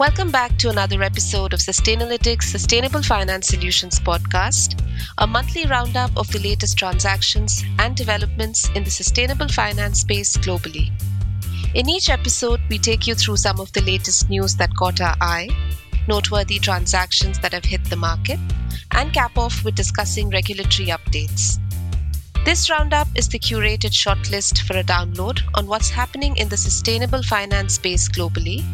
Welcome back to another episode of Sustainalytics Sustainable Finance Solutions podcast, a monthly roundup of the latest transactions and developments in the sustainable finance space globally. In each episode, we take you through some of the latest news that caught our eye, noteworthy transactions that have hit the market, and cap off with discussing regulatory updates. This roundup is the curated shortlist for a download on what's happening in the sustainable finance space globally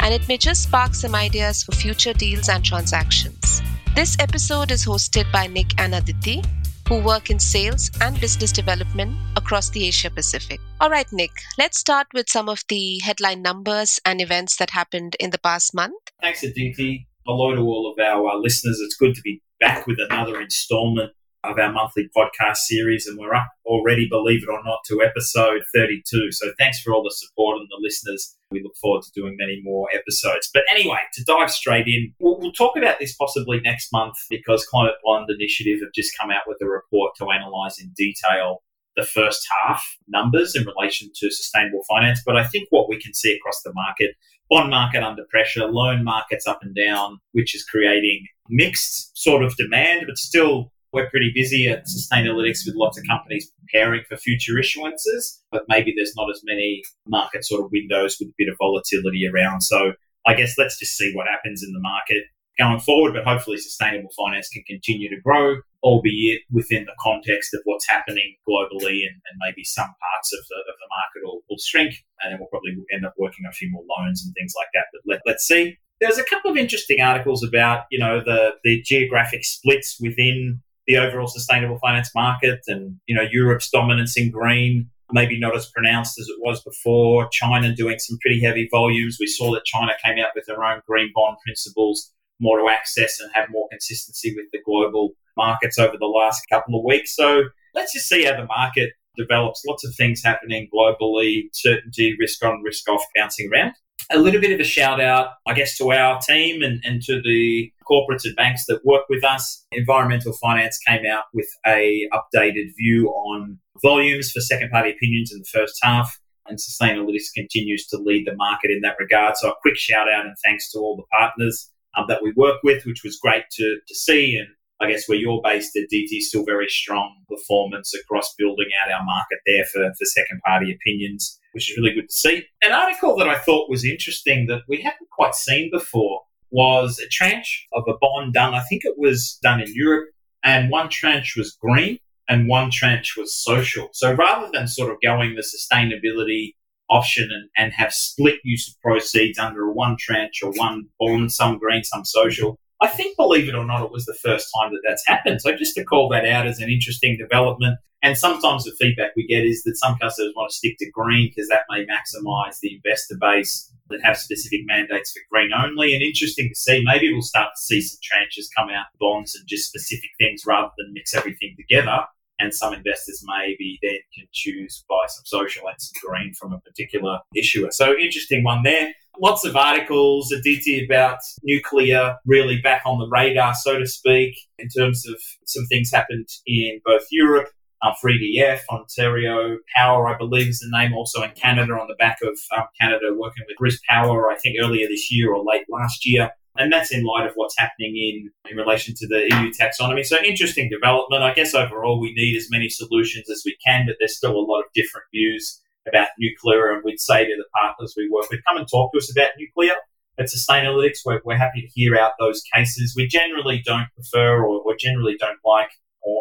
and it may just spark some ideas for future deals and transactions. This episode is hosted by Nick and Aditi, who work in sales and business development across the Asia Pacific. All right, Nick, let's start with some of the headline numbers and events that happened in the past month. Thanks, Aditi. Hello to all of our uh, listeners. It's good to be back with another installment of our monthly podcast series, and we're up already, believe it or not, to episode 32. So thanks for all the support and the listeners. We look forward to doing many more episodes. But anyway, to dive straight in, we'll, we'll talk about this possibly next month because Climate Bond Initiative have just come out with a report to analyse in detail the first half numbers in relation to sustainable finance. But I think what we can see across the market, bond market under pressure, loan markets up and down, which is creating mixed sort of demand, but still we're pretty busy at Sustainalytics with lots of companies preparing for future issuances, but maybe there's not as many market sort of windows with a bit of volatility around. So I guess let's just see what happens in the market going forward, but hopefully sustainable finance can continue to grow, albeit within the context of what's happening globally and, and maybe some parts of the, of the market will, will, shrink and then we'll probably end up working on a few more loans and things like that. But let, let's see. There's a couple of interesting articles about, you know, the, the geographic splits within the overall sustainable finance market and you know Europe's dominance in green maybe not as pronounced as it was before. China doing some pretty heavy volumes. We saw that China came out with their own green bond principles, more to access and have more consistency with the global markets over the last couple of weeks. So let's just see how the market develops. Lots of things happening globally, certainty, risk on, risk off, bouncing around a little bit of a shout out, I guess, to our team and, and to the corporates and banks that work with us. Environmental Finance came out with a updated view on volumes for second party opinions in the first half. And Sustainalytics continues to lead the market in that regard. So a quick shout out and thanks to all the partners um, that we work with, which was great to, to see. And I guess where you're based at Aditi, still very strong performance across building out our market there for, for second party opinions which is really good to see. An article that I thought was interesting that we hadn't quite seen before was a tranche of a bond done, I think it was done in Europe, and one tranche was green and one tranche was social. So rather than sort of going the sustainability option and, and have split use of proceeds under one tranche or one bond, some green, some social, I think, believe it or not, it was the first time that that's happened. So just to call that out as an interesting development. And sometimes the feedback we get is that some customers want to stick to green because that may maximize the investor base that have specific mandates for green only. And interesting to see, maybe we'll start to see some tranches come out, bonds and just specific things rather than mix everything together. And some investors maybe then can choose buy some social and some green from a particular issuer. So interesting one there lots of articles, Aditi, about nuclear really back on the radar, so to speak, in terms of some things happened in both Europe. Um, for EDF, Ontario Power, I believe is the name, also in Canada on the back of um, Canada working with Bruce Power, I think earlier this year or late last year. And that's in light of what's happening in, in relation to the EU taxonomy. So, interesting development. I guess overall, we need as many solutions as we can, but there's still a lot of different views about nuclear, and we'd say to the partners we work with, come and talk to us about nuclear. At Sustainalytics, we're, we're happy to hear out those cases. We generally don't prefer or, or generally don't like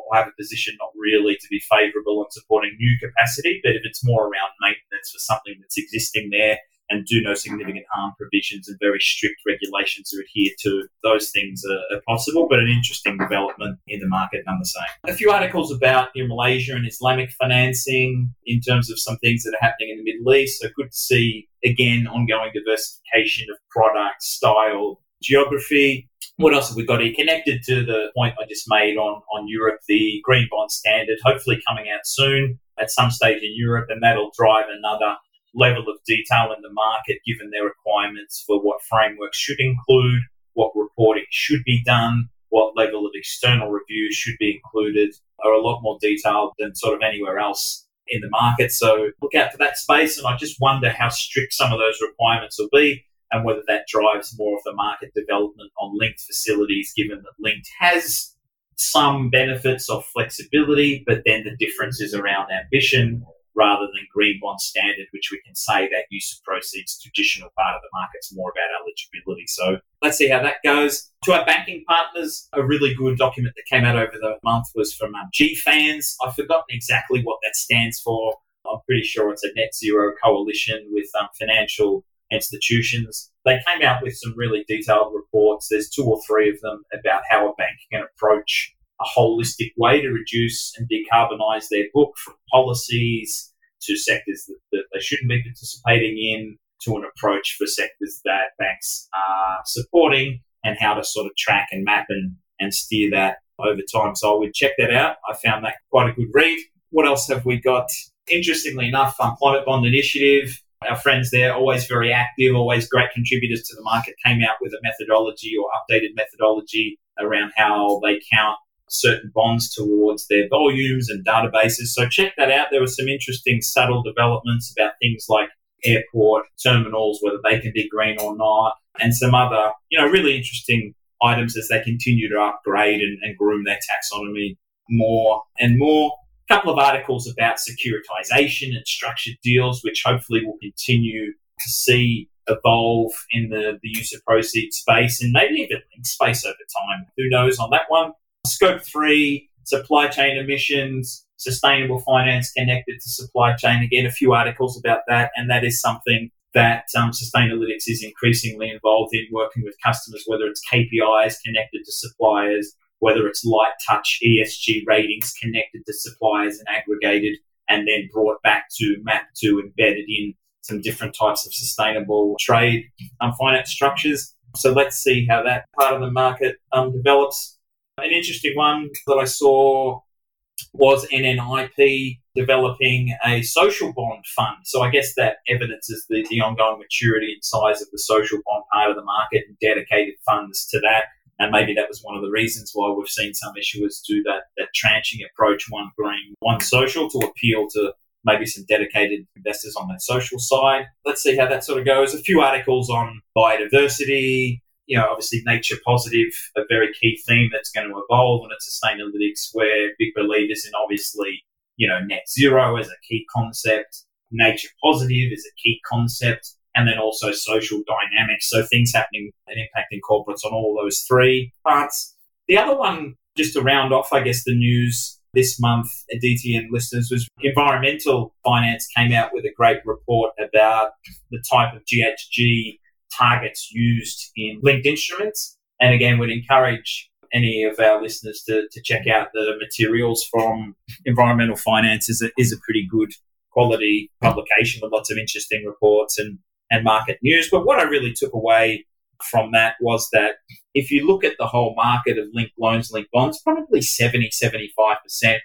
or have a position not really to be favourable on supporting new capacity, but if it's more around maintenance for something that's existing there and do no significant harm provisions and very strict regulations are adhered to. Those things are, are, possible, but an interesting development in the market none the same. A few articles about know, Malaysia and Islamic financing in terms of some things that are happening in the Middle East. So good to see, again, ongoing diversification of product, style, geography. What else have we got here? Connected to the point I just made on, on Europe, the green bond standard, hopefully coming out soon at some stage in Europe, and that'll drive another level of detail in the market given their requirements for what frameworks should include, what reporting should be done, what level of external review should be included, are a lot more detailed than sort of anywhere else in the market. So look out for that space. And I just wonder how strict some of those requirements will be. And whether that drives more of the market development on linked facilities, given that linked has some benefits of flexibility, but then the difference is around ambition rather than green bond standard, which we can say that use of proceeds traditional part of the market's more about eligibility. So let's see how that goes. To our banking partners, a really good document that came out over the month was from um, GFANZ. I've forgotten exactly what that stands for. I'm pretty sure it's a net zero coalition with um, financial institutions. They came out with some really detailed reports. There's two or three of them about how a bank can approach a holistic way to reduce and decarbonize their book from policies to sectors that, that they shouldn't be participating in to an approach for sectors that banks are supporting and how to sort of track and map and, and steer that over time. So I would check that out. I found that quite a good read. What else have we got? Interestingly enough, Climate Bond Initiative, our friends there, always very active, always great contributors to the market, came out with a methodology or updated methodology around how they count certain bonds towards their volumes and databases. So check that out. There were some interesting subtle developments about things like airport terminals, whether they can be green or not, and some other, you know, really interesting items as they continue to upgrade and, and groom their taxonomy more and more. Couple of articles about securitization and structured deals, which hopefully will continue to see evolve in the, the use of proceeds space and maybe even link space over time. Who knows on that one? Scope three, supply chain emissions, sustainable finance connected to supply chain. Again, a few articles about that, and that is something that um, Sustainalytics is increasingly involved in working with customers, whether it's KPIs connected to suppliers, whether it's light touch ESG ratings connected to suppliers and aggregated and then brought back to map to embedded in some different types of sustainable trade um, finance structures. So let's see how that part of the market um, develops. An interesting one that I saw was NNIP developing a social bond fund. So I guess that evidences the, the ongoing maturity and size of the social bond part of the market and dedicated funds to that. And maybe that was one of the reasons why we've seen some issuers do that, that tranching approach, one green, one social, to appeal to maybe some dedicated investors on that social side. Let's see how that sort of goes. A few articles on biodiversity, you know, obviously nature positive, a very key theme that's going to evolve, and it's Sustainalytics. We're big believers in obviously, you know, net zero as a key concept, nature positive is a key concept, and then also social dynamics. So things happening and impacting corporates on all those three parts. The other one, just to round off, I guess, the news this month, Aditi and listeners, was environmental finance came out with a great report about the type of GHG targets used in linked instruments. And again, would encourage any of our listeners to, to check out the materials from Environmental Finance is a, is a pretty good quality publication with lots of interesting reports and, and market news. But what I really took away from that was that if you look at the whole market of linked loans, linked bonds, probably 70, 75%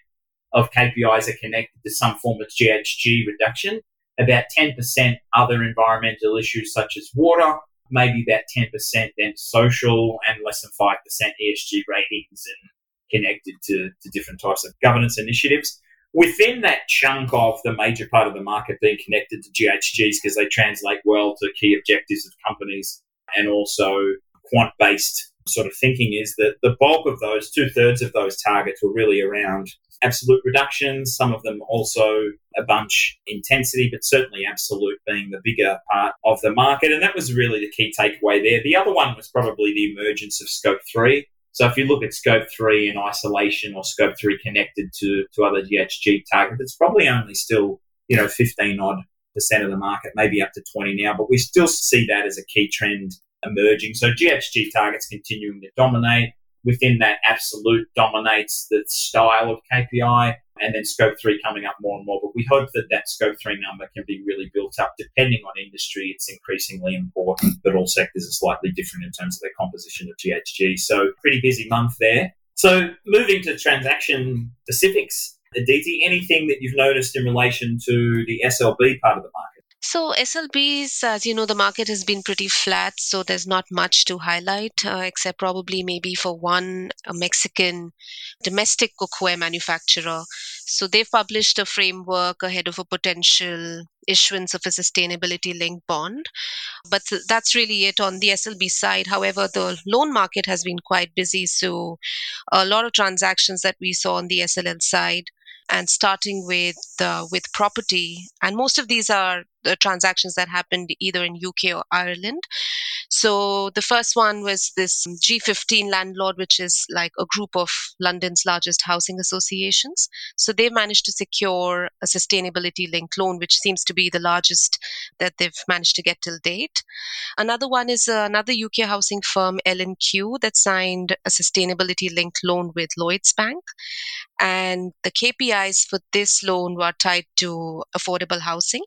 of KPIs are connected to some form of GHG reduction about 10% other environmental issues such as water, maybe about 10% then social, and less than 5% ESG ratings and connected to, to different types of governance initiatives. Within that chunk of the major part of the market being connected to GHGs because they translate well to key objectives of companies and also quant based sort of thinking is that the bulk of those, two thirds of those targets were really around absolute reductions, some of them also a bunch intensity, but certainly absolute being the bigger part of the market. And that was really the key takeaway there. The other one was probably the emergence of scope three. So if you look at scope three in isolation or scope three connected to, to other GHG targets, it's probably only still, you know, 15 odd percent of the market, maybe up to 20 now, but we still see that as a key trend emerging. So GHG targets continuing to dominate within that absolute dominates the style of KPI and then scope three coming up more and more. But we hope that that scope three number can be really built up. Depending on industry, it's increasingly important, but all sectors are slightly different in terms of their composition of GHG. So pretty busy month there. So moving to transaction specifics, Aditi, anything that you've noticed in relation to the SLB part of the market? So SLBs, as you know, the market has been pretty flat, so there's not much to highlight, uh, except probably maybe for one Mexican domestic cookware manufacturer. So they've published a framework ahead of a potential issuance of a sustainability linked bond. But that's really it on the SLB side. However, the loan market has been quite busy, so a lot of transactions that we saw on the SLL side and starting with uh, with property and most of these are the transactions that happened either in UK or Ireland. So the first one was this G15 landlord which is like a group of London's largest housing associations. So they've managed to secure a sustainability linked loan which seems to be the largest that they've managed to get till date. Another one is another UK housing firm L&Q that signed a sustainability linked loan with Lloyds Bank. And the KPIs for this loan were tied to affordable housing.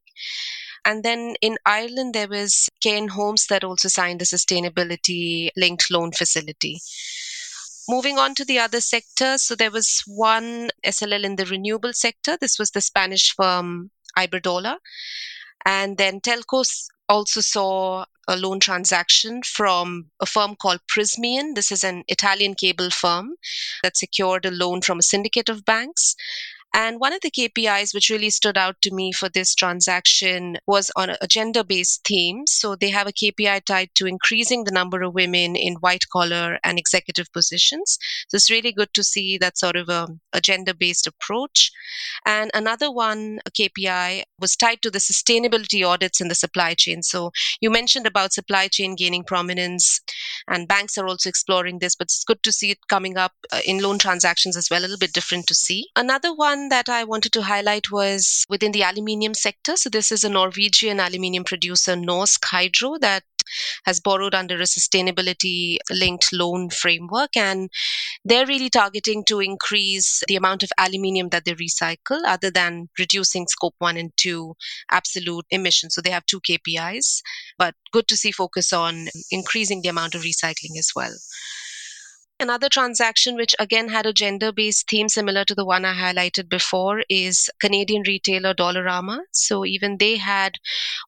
And then in Ireland, there was Cairn Homes that also signed a sustainability linked loan facility. Moving on to the other sectors, so there was one SLL in the renewable sector. This was the Spanish firm Iberdrola. And then telcos also saw a loan transaction from a firm called Prysmian. This is an Italian cable firm that secured a loan from a syndicate of banks. And one of the KPIs which really stood out to me for this transaction was on a gender based theme. So they have a KPI tied to increasing the number of women in white collar and executive positions. So it's really good to see that sort of a, a gender based approach. And another one, a KPI, was tied to the sustainability audits in the supply chain. So you mentioned about supply chain gaining prominence, and banks are also exploring this, but it's good to see it coming up uh, in loan transactions as well, a little bit different to see. Another that I wanted to highlight was within the aluminium sector. So, this is a Norwegian aluminium producer, Norsk Hydro, that has borrowed under a sustainability linked loan framework. And they're really targeting to increase the amount of aluminium that they recycle other than reducing scope one and two absolute emissions. So they have two KPIs, but good to see focus on increasing the amount of recycling as well. Another transaction, which again had a gender based theme similar to the one I highlighted before, is Canadian retailer Dollarama. So even they had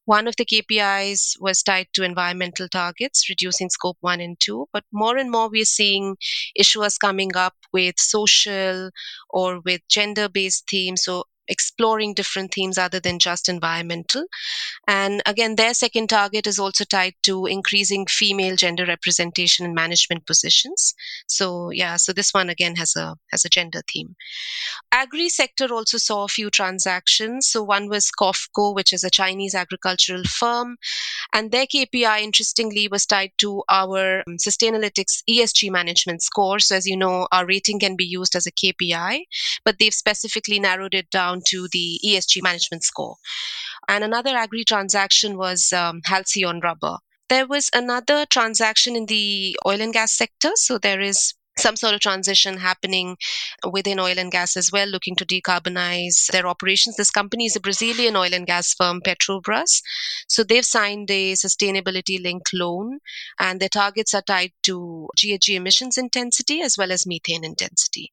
one of the KPIs was tied to environmental targets, reducing scope one and two. But more and more, we're seeing issuers coming up with social or with gender based themes. So exploring different themes other than just environmental. And again, their second target is also tied to increasing female gender representation in management positions. So yeah, so this one again has a has a gender theme. Agri sector also saw a few transactions. So one was COFCO, which is a Chinese agricultural firm, and their KPI interestingly was tied to our um, Sustainalytics ESG management score. So as you know, our rating can be used as a KPI, but they've specifically narrowed it down down to the ESG management score. And another agri transaction was um, Halcyon Rubber. There was another transaction in the oil and gas sector. So there is some sort of transition happening within oil and gas as well, looking to decarbonize their operations. This company is a Brazilian oil and gas firm, Petrobras. So they've signed a sustainability linked loan, and their targets are tied to GHG emissions intensity as well as methane intensity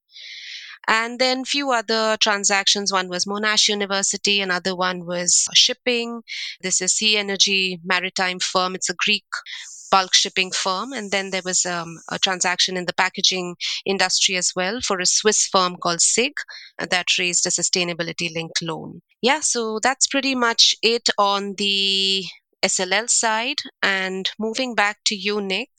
and then few other transactions. One was monash university another one was shipping. This is Seanergy maritime firm. It's a greek bulk shipping firm. And then there was um, a transaction in the packaging industry as well for a swiss firm called sig that raised a sustainability linked loan. Yeah so that's pretty much it on the SLL side. And moving back to you, Nick,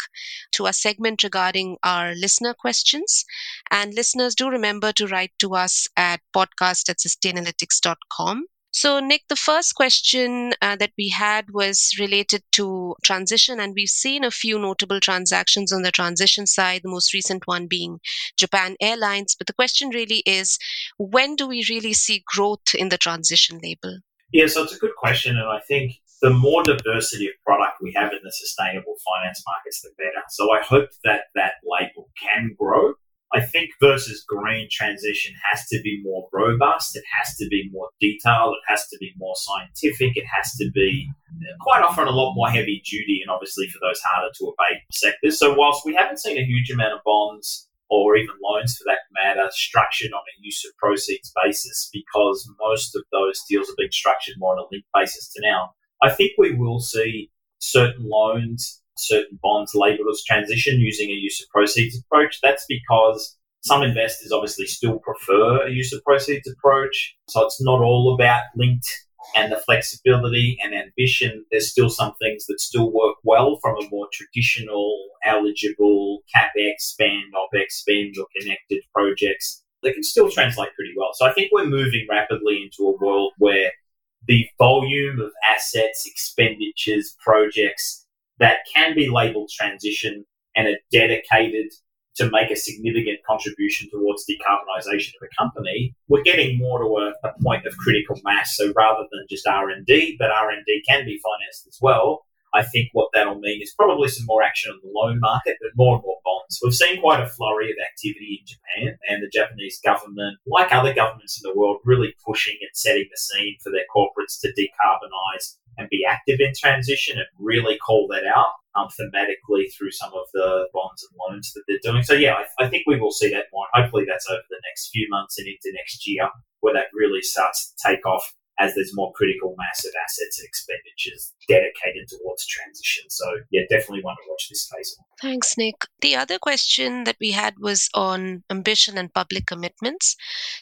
to a segment regarding our listener questions. And listeners, do remember to write to us at podcast at sustainalytics.com. So, Nick, the first question uh, that we had was related to transition, and we've seen a few notable transactions on the transition side, the most recent one being Japan Airlines. But the question really is when do we really see growth in the transition label? Yeah, so it's a good question. And I think the more diversity of product we have in the sustainable finance markets, the better. So I hope that that label can grow. I think versus green transition has to be more robust. It has to be more detailed. It has to be more scientific. It has to be quite often a lot more heavy duty and obviously for those harder to abate sectors. So whilst we haven't seen a huge amount of bonds or even loans for that matter structured on a use of proceeds basis because most of those deals have been structured more on a link basis to now, I think we will see certain loans, certain bonds labeled as transition using a use of proceeds approach. That's because some investors obviously still prefer a use of proceeds approach. So it's not all about linked and the flexibility and ambition. There's still some things that still work well from a more traditional, eligible CapEx spend, OpEx spend, or connected projects. They can still translate pretty well. So I think we're moving rapidly into a world where the volume of assets, expenditures, projects that can be labeled transition and are dedicated to make a significant contribution towards decarbonisation of a company, we're getting more to a, a, point of critical mass. So rather than just R and D, but R and D can be financed as well. I think what that'll mean is probably some more action on the loan market, but more and more bonds. We've seen quite a flurry of activity in Japan, and the Japanese government, like other governments in the world, really pushing and setting the scene for their corporates to decarbonise and be active in transition and really call that out um, thematically through some of the bonds and loans that they're doing. So, yeah, I, I, think we will see that more. Hopefully, that's over the next few months and into next year where that really starts to take off as there's more critical mass of assets and expenditures dedicated towards transition. So, yeah, definitely want to watch this space. Thanks, Nick. The other question that we had was on ambition and public commitments.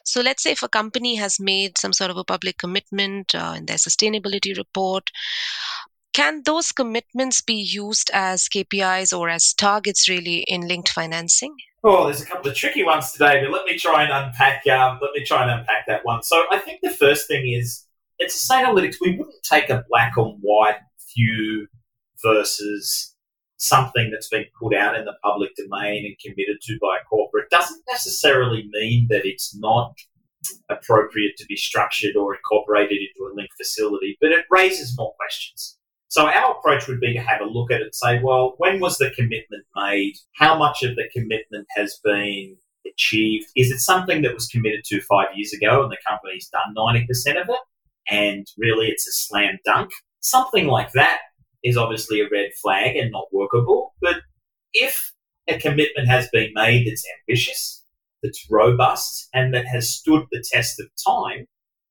So, let's say if a company has made some sort of a public commitment uh, in their sustainability report, can those commitments be used as KPIs or as targets really in linked financing? Oh, there's a couple of tricky ones today, but let me try and unpack. Um, let me try and unpack that one. So I think the first thing is it's Sustainalytics. We wouldn't take a black and white view versus something that's been put out in the public domain and committed to by a corporate. Doesn't necessarily mean that it's not appropriate to be structured or incorporated into a link facility, but it raises more questions. So our approach would be to have a look at it and say, well, when was the commitment made? How much of the commitment has been achieved? Is it something that was committed to five years ago and the company's done 90% of it? And really it's a slam dunk? Something like that is obviously a red flag and not workable. But if a commitment has been made that's ambitious, that's robust, and that has stood the test of time,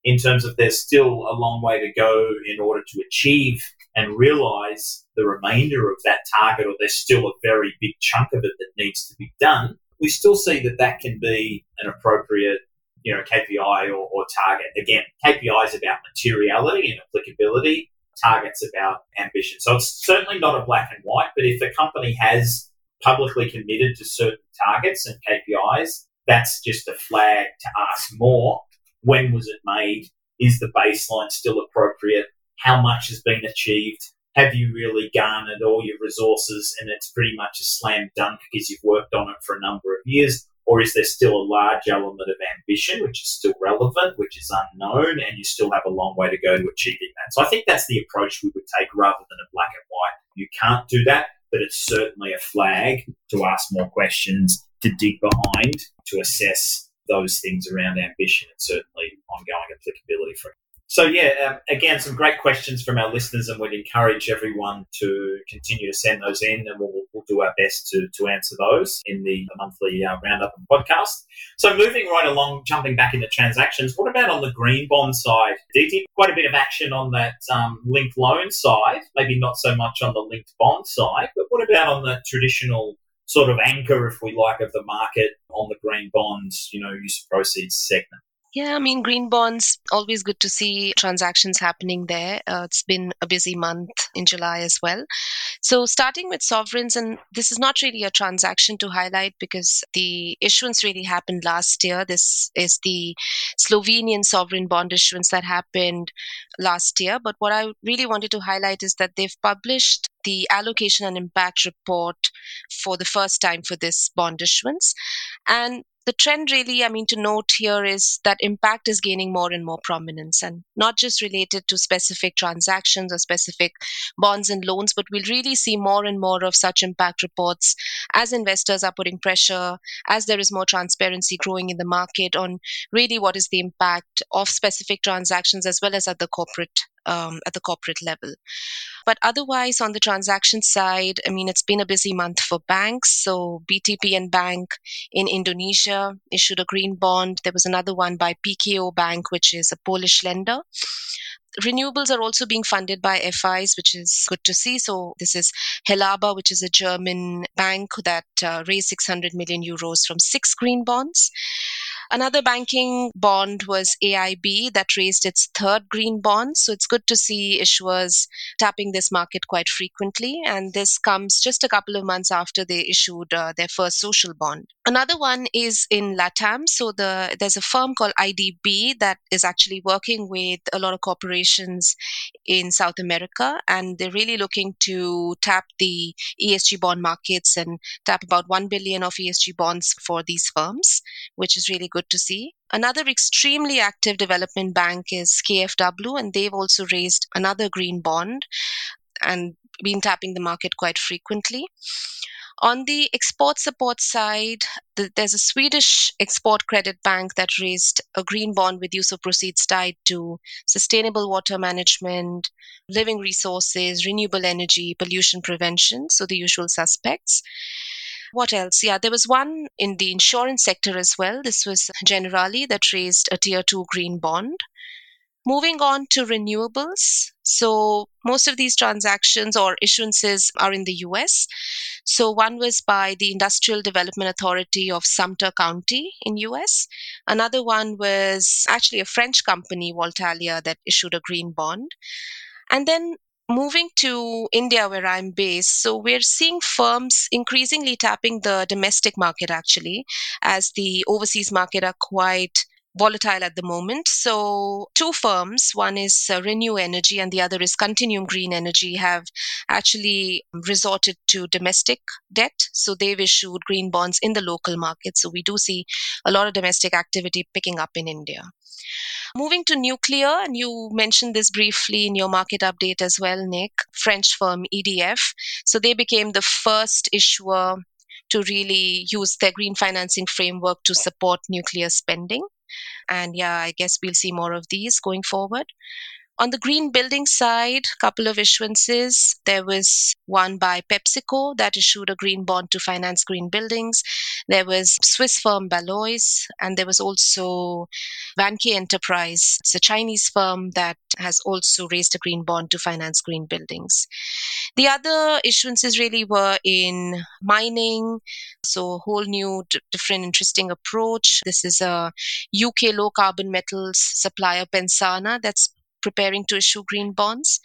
in terms of there's still a long way to go in order to achieve and realize the remainder of that target, or there's still a very big chunk of it that needs to be done, we still see that that can be an appropriate you know, KPI or, or target. Again, KPI is about materiality and applicability. Targets about ambition. So it's certainly not a black and white, but if a company has publicly committed to certain targets and KPIs, that's just a flag to ask more. When was it made? Is the baseline still appropriate? how much has been achieved, have you really garnered all your resources and it's pretty much a slam dunk because you've worked on it for a number of years? Or is there still a large element of ambition, which is still relevant, which is unknown, and you still have a long way to go to achieving that? So I think that's the approach we would take rather than a black and white. You can't do that, but it's certainly a flag to ask more questions, to dig behind, to assess those things around ambition and certainly ongoing applicability for so, yeah, um, again, some great questions from our listeners, and we'd encourage everyone to continue to send those in, and we'll, we'll do our best to, to answer those in the monthly uh, roundup and podcast. So, moving right along, jumping back into transactions, what about on the green bond side? Aditi, quite a bit of action on that um, linked loan side, maybe not so much on the linked bond side, but what about on the traditional sort of anchor, if we like, of the market on the green bonds, you know, use of proceeds segment? Yeah, I mean, green bonds, always good to see transactions happening there. Uh, it's been a busy month in July as well. So, starting with sovereigns, and this is not really a transaction to highlight because the issuance really happened last year. This is the Slovenian sovereign bond issuance that happened last year. But what I really wanted to highlight is that they've published the allocation and impact report for the first time for this bond issuance. And the trend really, I mean, to note here is that impact is gaining more and more prominence and not just related to specific transactions or specific bonds and loans, but we'll really see more and more of such impact reports as investors are putting pressure, as there is more transparency growing in the market on really what is the impact of specific transactions as well as at the corporate um, at the corporate level. But otherwise, on the transaction side, I mean, it's been a busy month for banks. So BTPN Bank in Indonesia issued a green bond. There was another one by PKO Bank, which is a Polish lender. Renewables are also being funded by FIs, which is good to see. So this is Helaba, which is a German bank that uh, raised 600 million euros from six green bonds. Another banking bond was AIB that raised its third green bond. So it's good to see issuers tapping this market quite frequently. And this comes just a couple of months after they issued uh, their first social bond. Another one is in LATAM. So the, there's a firm called IDB that is actually working with a lot of corporations in South America. And they're really looking to tap the ESG bond markets and tap about 1 billion of ESG bonds for these firms, which is really good to see. Another extremely active development bank is KfW, and they've also raised another green bond and been tapping the market quite frequently. On the export support side, there's a Swedish export credit bank that raised a green bond with use of proceeds tied to sustainable water management, living resources, renewable energy, pollution prevention, so the usual suspects. What else? Yeah, there was one in the insurance sector as well. This was Generali that raised a tier two green bond. Moving on to renewables. So, most of these transactions or issuances are in the US. So, one was by the Industrial Development Authority of Sumter County in US. Another one was actually a French company, Voltalia, that issued a green bond. And then moving to India, where I'm based, so we're seeing firms increasingly tapping the domestic market actually, as the overseas market are quite volatile at the moment. So, two firms, one is uh, Renew Energy and the other is Continuum Green Energy, have actually resorted to domestic debt. So, they've issued green bonds in the local market. So, we do see a lot of domestic activity picking up in India. Moving to nuclear, and you mentioned this briefly in your market update as well, Nick, French firm EDF. So they became the first issuer to really use their green financing framework to support nuclear spending. And yeah, I guess we'll see more of these going forward. On the green building side, a couple of issuances. There was one by PepsiCo that issued a green bond to finance green buildings. There was Swiss firm Baloise, and there was also Vanke Enterprise. It's a Chinese firm that has also raised a green bond to finance green buildings. The other issuances really were in mining, so a whole new, d- different, interesting approach. This is a UK low carbon metals supplier, Pensana, that's preparing to issue green bonds.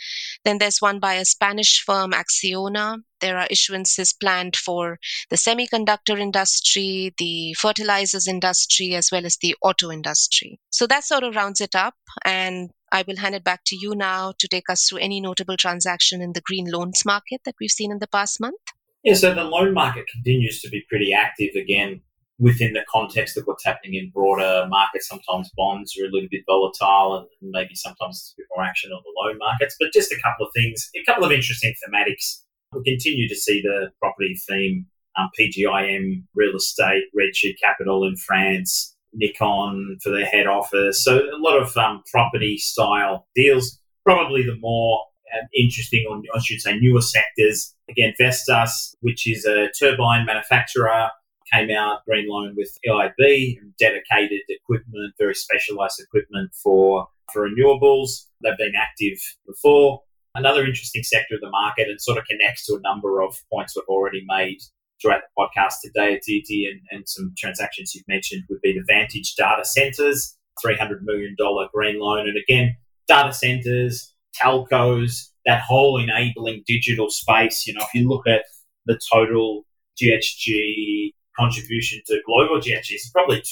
Then there's one by a Spanish firm, Acciona. There are issuances planned for the semiconductor industry, the fertilizers industry, as well as the auto industry. So that sort of rounds it up. And I will hand it back to you now to take us through any notable transaction in the green loans market that we've seen in the past month. Yeah, so the loan market continues to be pretty active again within the context of what's happening in broader markets. Sometimes bonds are a little bit volatile and maybe sometimes it's a bit more action on the loan markets. But just a couple of things, a couple of interesting thematics. We continue to see the property theme, um, PGIM, real estate, Redshift Capital in France, Nikon for their head office. So a lot of um, property style deals. Probably the more um, interesting, or I should say, newer sectors. Again, Vestas, which is a turbine manufacturer, came out green loan with EIB, dedicated equipment, very specialised equipment for for renewables. They've been active before. Another interesting sector of the market and sort of connects to a number of points we've already made throughout the podcast today, Aditi, and, and some transactions you've mentioned would be the Vantage Data Centres, $300 million green loan. And again, data centres, telcos, that whole enabling digital space. You know, if you look at the total GHG contribution to global GHG is probably 2%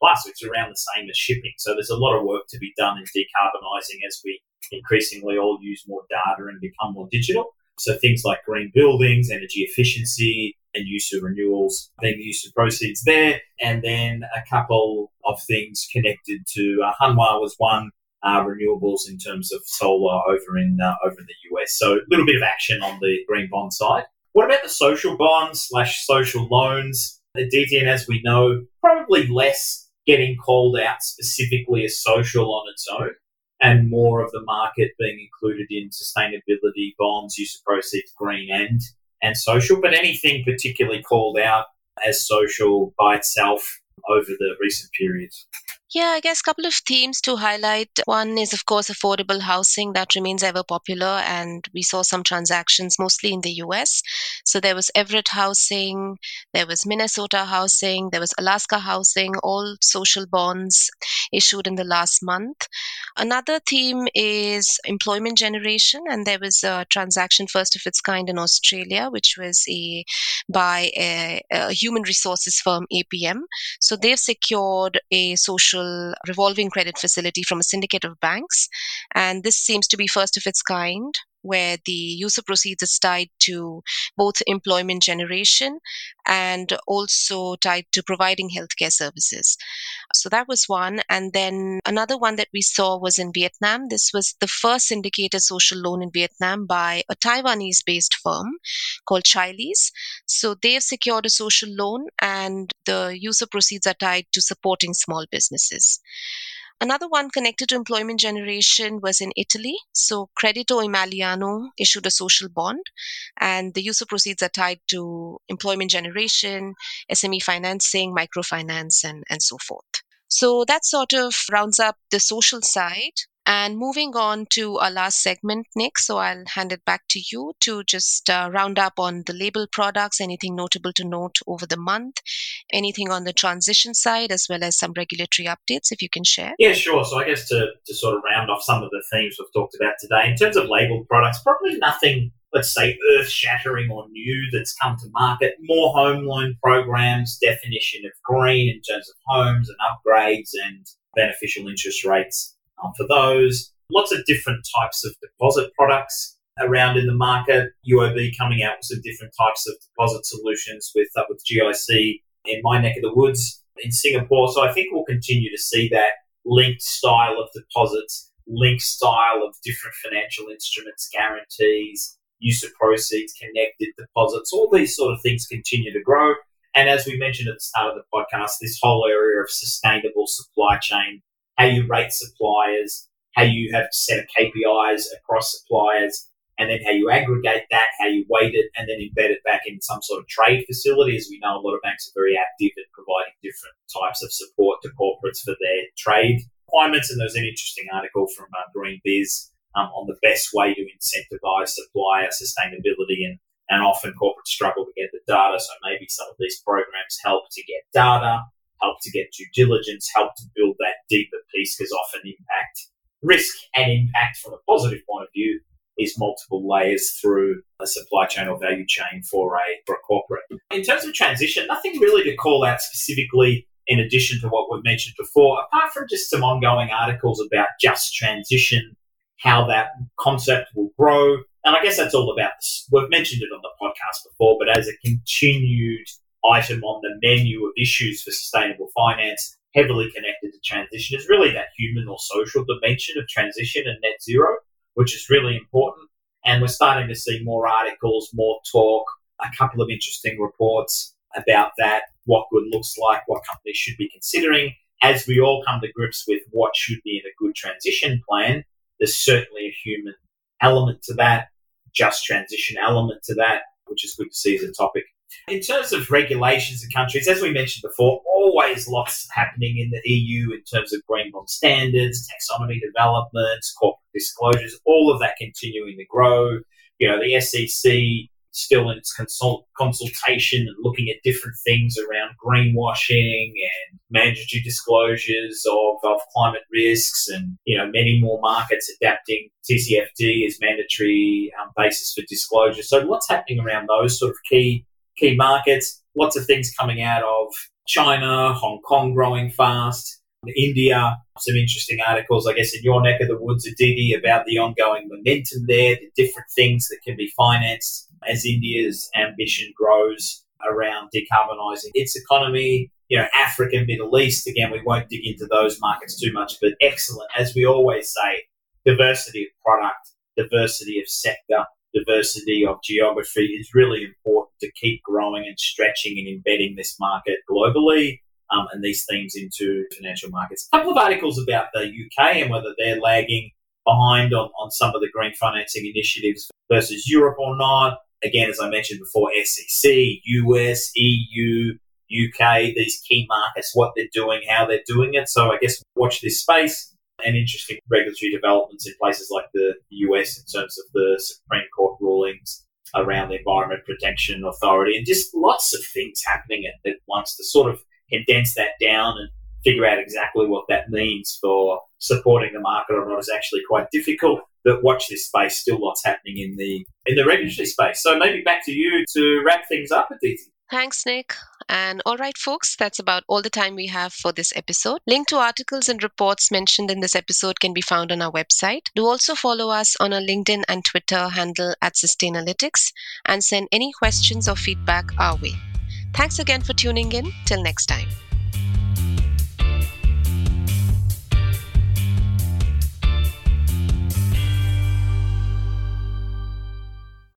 plus, which is around the same as shipping. So there's a lot of work to be done in decarbonising as we increasingly all use more data and become more digital. So things like green buildings, energy efficiency, and use of renewals being the use of proceeds there. And then a couple of things connected to uh, Hanwha was one, uh, renewables in terms of solar over in uh, over in the US. So a little bit of action on the green bond side. What about the social bonds slash social loans? The DTN, as we know, probably less getting called out specifically as social on its own and more of the market being included in sustainability bonds, use of proceeds, green and and social. But anything particularly called out as social by itself over the recent period? Yeah, I guess a couple of themes to highlight. One is, of course, affordable housing that remains ever popular, and we saw some transactions mostly in the US. So there was Everett Housing, there was Minnesota Housing, there was Alaska Housing, all social bonds issued in the last month. Another theme is employment generation, and there was a transaction first of its kind in Australia, which was a by a, a human resources firm APM. So they've secured a social revolving credit facility from a syndicate of banks. And this seems to be first of its kind, where the use of proceeds is tied to both employment generation and also tied to providing healthcare services. So that was one. And then another one that we saw was in Vietnam. This was the first syndicated social loan in Vietnam by a Taiwanese based firm called Chailease. So they've secured a social loan, and the use of proceeds are tied to supporting small businesses. Another one connected to employment generation was in Italy. So Credito Emiliano issued a social bond, and the use of proceeds are tied to employment generation, SME financing, microfinance, and, and so forth. So that sort of rounds up the social side. And moving on to our last segment, Nick. So I'll hand it back to you to just uh, round up on the label products, anything notable to note over the month, anything on the transition side, as well as some regulatory updates, if you can share. Yeah, sure. So I guess to, to sort of round off some of the themes we've talked about today, in terms of label products, probably nothing let's say, earth shattering or new that's come to market. More home loan programs, definition of green in terms of homes and upgrades and beneficial interest rates for those. Lots of different types of deposit products around in the market. UOB coming out with some different types of deposit solutions with uh, with GIC in my neck of the woods in Singapore. So I think we'll continue to see that linked style of deposits, linked style of different financial instruments, guarantees, use of proceeds, connected deposits, all these sort of things continue to grow. And as we mentioned at the start of the podcast, this whole area of sustainable supply chain, how you rate suppliers, how you have set of KPIs across suppliers, and then how you aggregate that, how you weight it, and then embed it back in some sort of trade facility. As we know, a lot of banks are very active in providing different types of support to corporates for their trade requirements. And there's an interesting article from uh, Green Biz um, on the best way to incentivize supplier sustainability and and often corporates struggle to get the data. So maybe some of these programs help to get data, help to get due diligence, help to build that deeper piece because often impact, risk and impact from a positive point of view is multiple layers through a supply chain or value chain for a for a corporate. In terms of transition, nothing really to call out specifically in addition to what we've mentioned before, apart from just some ongoing articles about just transition how that concept will grow. And I guess that's all about this. We've mentioned it on the podcast before, but as a continued item on the menu of issues for sustainable finance, heavily connected to transition, is really that human or social dimension of transition and net zero, which is really important. And we're starting to see more articles, more talk, a couple of interesting reports about that, what good looks like, what companies should be considering. As we all come to grips with what should be in a good transition plan, there's certainly a human element to that, just transition element to that, which is good to see as a topic. In terms of regulations in countries, as we mentioned before, always lots happening in the EU in terms of green bond standards, taxonomy developments, corporate disclosures, all of that continuing to grow. You know, the SEC still in its consult- consultation and looking at different things around greenwashing and mandatory disclosures of, of climate risks and, you know, many more markets adapting TCFD as mandatory um, basis for disclosure. So what's happening around those sort of key, key markets. Lots of things coming out of China, Hong Kong growing fast. India, some interesting articles, I guess, in your neck of the woods, Aditi, about the ongoing momentum there, the different things that can be financed as India's ambition grows around decarbonising its economy. You know, Africa, Middle East, again, we won't dig into those markets too much, but excellent. As we always say, diversity of product, diversity of sector, diversity of geography is really important to keep growing and stretching and embedding this market globally um, and these themes into financial markets. A couple of articles about the UK and whether they're lagging behind on, on some of the green financing initiatives versus Europe or not. Again, as I mentioned before, SEC, US, EU, UK, these key markets, what they're doing, how they're doing it. So I guess watch this space and interesting regulatory developments in places like the US in terms of the Supreme Court rulings around the Environment Protection Authority and just lots of things happening at, at once to sort of condense that down and figure out exactly what that means for supporting the market or not is actually quite difficult. But watch this space, still lots happening in the in the regulatory space. So maybe back to you to wrap things up, Aditi. Thanks, Nick. And all right, folks, that's about all the time we have for this episode. Link to articles and reports mentioned in this episode can be found on our website. Do also follow us on our LinkedIn and Twitter handle at Sustainalytics and send any questions or feedback our way. Thanks again for tuning in. Till next time.